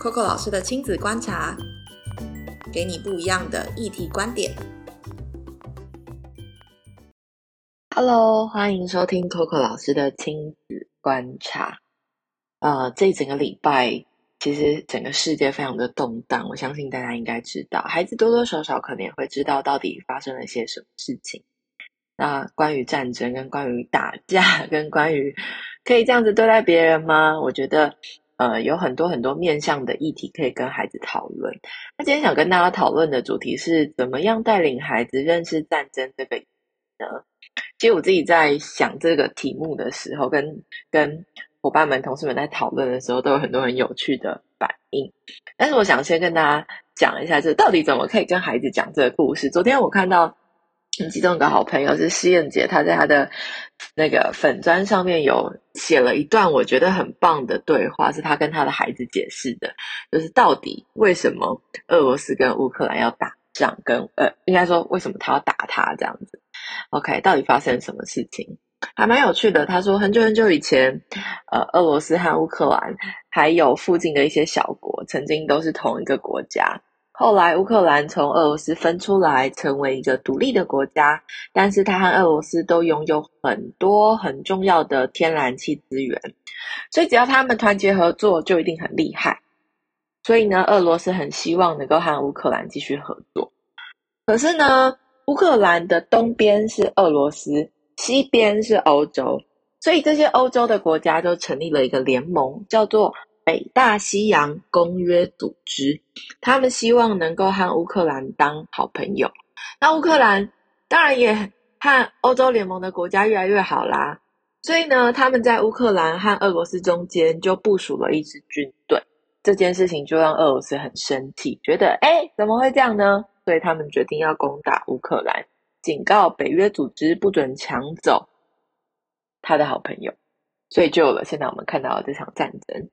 Coco 老师的亲子观察，给你不一样的议题观点。Hello，欢迎收听 Coco 老师的亲子观察。呃，这整个礼拜，其实整个世界非常的动荡，我相信大家应该知道，孩子多多少少可能也会知道到底发生了些什么事情。那关于战争，跟关于打架，跟关于可以这样子对待别人吗？我觉得。呃，有很多很多面向的议题可以跟孩子讨论。那今天想跟大家讨论的主题是，怎么样带领孩子认识战争这个呢？其实我自己在想这个题目的时候，跟跟伙伴们、同事们在讨论的时候，都有很多很有趣的反应。但是我想先跟大家讲一下，这到底怎么可以跟孩子讲这个故事。昨天我看到。其中一个好朋友是施燕姐，她在她的那个粉砖上面有写了一段我觉得很棒的对话，是她跟她的孩子解释的，就是到底为什么俄罗斯跟乌克兰要打仗，跟呃，应该说为什么他要打他这样子。OK，到底发生什么事情？还蛮有趣的。他说很久很久以前，呃，俄罗斯和乌克兰还有附近的一些小国，曾经都是同一个国家。后来，乌克兰从俄罗斯分出来，成为一个独立的国家。但是，它和俄罗斯都拥有很多很重要的天然气资源，所以只要他们团结合作，就一定很厉害。所以呢，俄罗斯很希望能够和乌克兰继续合作。可是呢，乌克兰的东边是俄罗斯，西边是欧洲，所以这些欧洲的国家都成立了一个联盟，叫做。北大西洋公约组织，他们希望能够和乌克兰当好朋友。那乌克兰当然也和欧洲联盟的国家越来越好啦。所以呢，他们在乌克兰和俄罗斯中间就部署了一支军队。这件事情就让俄罗斯很生气，觉得哎，怎么会这样呢？所以他们决定要攻打乌克兰，警告北约组织不准抢走他的好朋友。所以就有了现在我们看到的这场战争。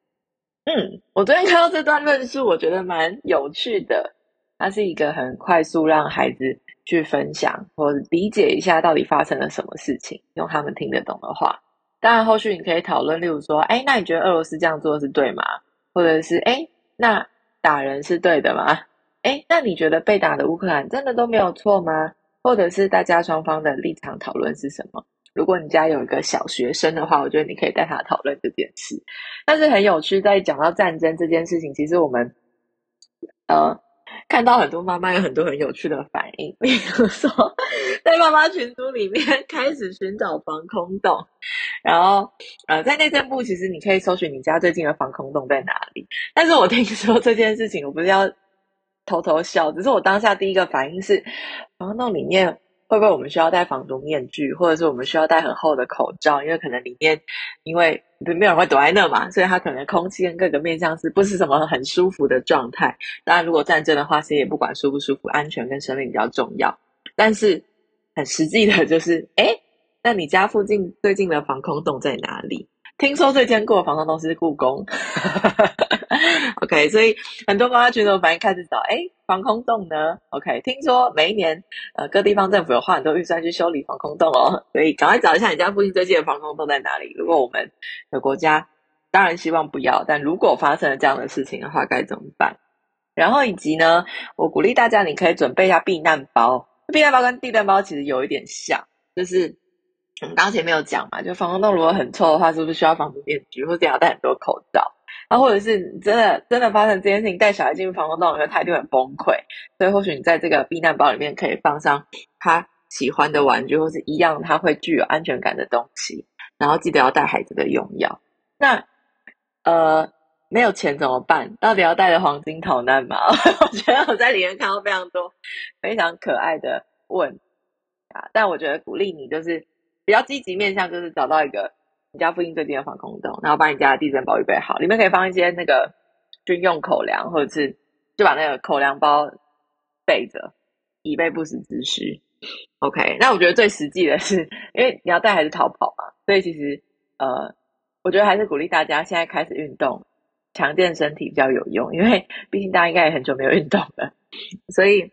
嗯，我昨天看到这段论述，我觉得蛮有趣的。它是一个很快速让孩子去分享或理解一下到底发生了什么事情，用他们听得懂的话。当然，后续你可以讨论，例如说，哎，那你觉得俄罗斯这样做是对吗？或者是，哎，那打人是对的吗？哎，那你觉得被打的乌克兰真的都没有错吗？或者是大家双方的立场讨论是什么？如果你家有一个小学生的话，我觉得你可以带他讨论这件事。但是很有趣，在讲到战争这件事情，其实我们呃看到很多妈妈有很多很有趣的反应，比如说在妈妈群组里面开始寻找防空洞，然后呃在内政部其实你可以搜寻你家最近的防空洞在哪里。但是我听说这件事情，我不是要偷偷笑，只是我当下第一个反应是防空洞里面。会不会我们需要戴防毒面具，或者是我们需要戴很厚的口罩？因为可能里面，因为没有人会躲在那嘛，所以它可能空气跟各个面向是不是什么很舒服的状态？当然，如果战争的话，谁也不管舒不舒服，安全跟生命比较重要。但是很实际的就是，哎，那你家附近最近的防空洞在哪里？听说最坚固的防空洞是故宫。OK，所以很多妈妈群众反应开始找，哎，防空洞呢？OK，听说每一年，呃，各地方政府有花很多预算去修理防空洞哦，所以赶快找一下你家附近最近的防空洞在哪里。如果我们的国家当然希望不要，但如果发生了这样的事情的话，该怎么办？然后以及呢，我鼓励大家，你可以准备一下避难包。避难包跟地震包其实有一点像，就是我们刚前面有讲嘛，就防空洞如果很臭的话，是不是需要防毒面具，或者要戴很多口罩？然啊，或者是真的真的发生这件事情，带小孩进入防空洞，我觉得他一定很崩溃。所以或许你在这个避难包里面可以放上他喜欢的玩具，或是一样他会具有安全感的东西。然后记得要带孩子的用药。那呃，没有钱怎么办？到底要带着黄金逃难吗？我觉得我在里面看到非常多非常可爱的问啊，但我觉得鼓励你就是比较积极面向，就是找到一个。你家附近最近的防空洞，然后把你家的地震包预备好，里面可以放一些那个军用口粮，或者是就把那个口粮包备着，以备不时之需。OK，那我觉得最实际的是，因为你要带孩子逃跑嘛，所以其实呃，我觉得还是鼓励大家现在开始运动，强健身体比较有用，因为毕竟大家应该也很久没有运动了。所以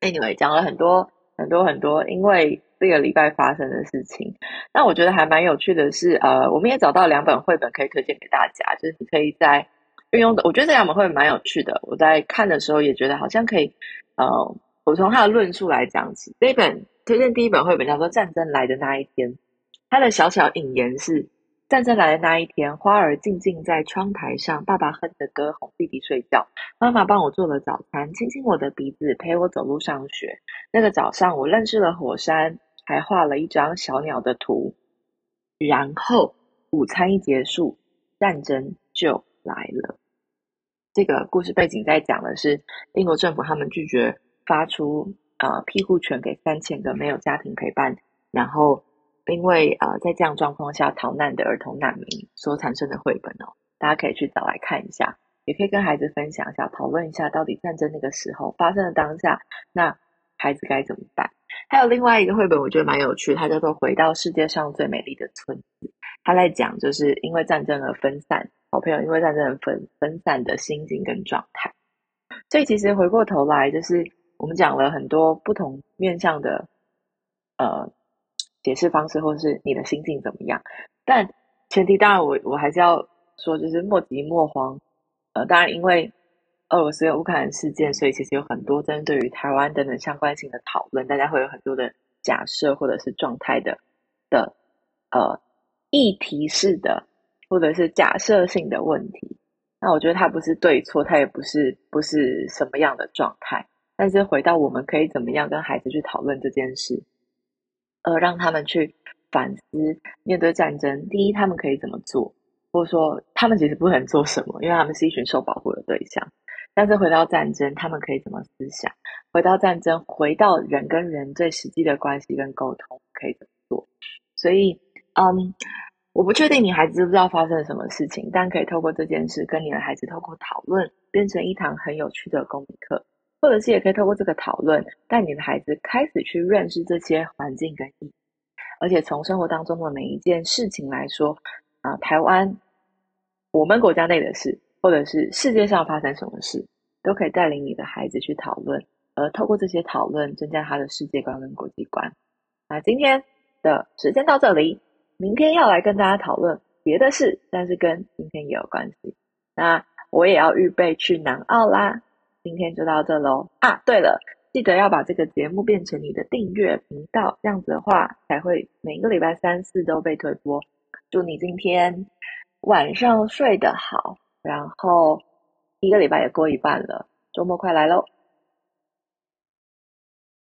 Anyway，讲了很多很多很多，因为。这个礼拜发生的事情，那我觉得还蛮有趣的是，呃，我们也找到两本绘本可以推荐给大家，就是你可以在运用的，我觉得这两本会蛮有趣的。我在看的时候也觉得好像可以，呃，我从他的论述来讲起。这一本推荐第一本绘本叫做《战争来的那一天》，它的小小引言是：战争来的那一天，花儿静静在窗台上，爸爸哼着歌哄弟弟睡觉，妈妈帮我做了早餐，亲亲我的鼻子，陪我走路上学。那个早上，我认识了火山，还画了一张小鸟的图。然后午餐一结束，战争就来了。这个故事背景在讲的是英国政府他们拒绝发出呃庇护权给三千个没有家庭陪伴，然后因为呃在这样状况下逃难的儿童难民所产生的绘本哦，大家可以去找来看一下，也可以跟孩子分享一下，讨论一下到底战争那个时候发生的当下，那孩子该怎么办？还有另外一个绘本，我觉得蛮有趣，它叫做《回到世界上最美丽的村子》，它在讲就是因为战争而分散。好朋友因为战争而分分散的心境跟状态，所以其实回过头来，就是我们讲了很多不同面向的呃解释方式，或是你的心境怎么样。但前提当然，我我还是要说，就是莫急莫慌。呃，当然因为俄罗斯乌克兰事件，所以其实有很多针对于台湾等等相关性的讨论，大家会有很多的假设或者是状态的的呃议题式的。或者是假设性的问题，那我觉得它不是对错，它也不是不是什么样的状态。但是回到我们可以怎么样跟孩子去讨论这件事，呃，让他们去反思面对战争。第一，他们可以怎么做，或者说他们其实不能做什么，因为他们是一群受保护的对象。但是回到战争，他们可以怎么思想？回到战争，回到人跟人最实际的关系跟沟通，可以怎么做？所以，嗯。我不确定你孩子知不知道发生了什么事情，但可以透过这件事跟你的孩子透过讨论，变成一堂很有趣的公民课，或者是也可以透过这个讨论，带你的孩子开始去认识这些环境跟意义，而且从生活当中的每一件事情来说，啊，台湾我们国家内的事，或者是世界上发生什么事，都可以带领你的孩子去讨论，而透过这些讨论，增加他的世界观跟国际观。那今天的时间到这里。明天要来跟大家讨论别的事，但是跟今天也有关系。那我也要预备去南澳啦。今天就到这喽啊！对了，记得要把这个节目变成你的订阅频道，这样子的话才会每个礼拜三四都被推播。祝你今天晚上睡得好，然后一个礼拜也过一半了，周末快来喽！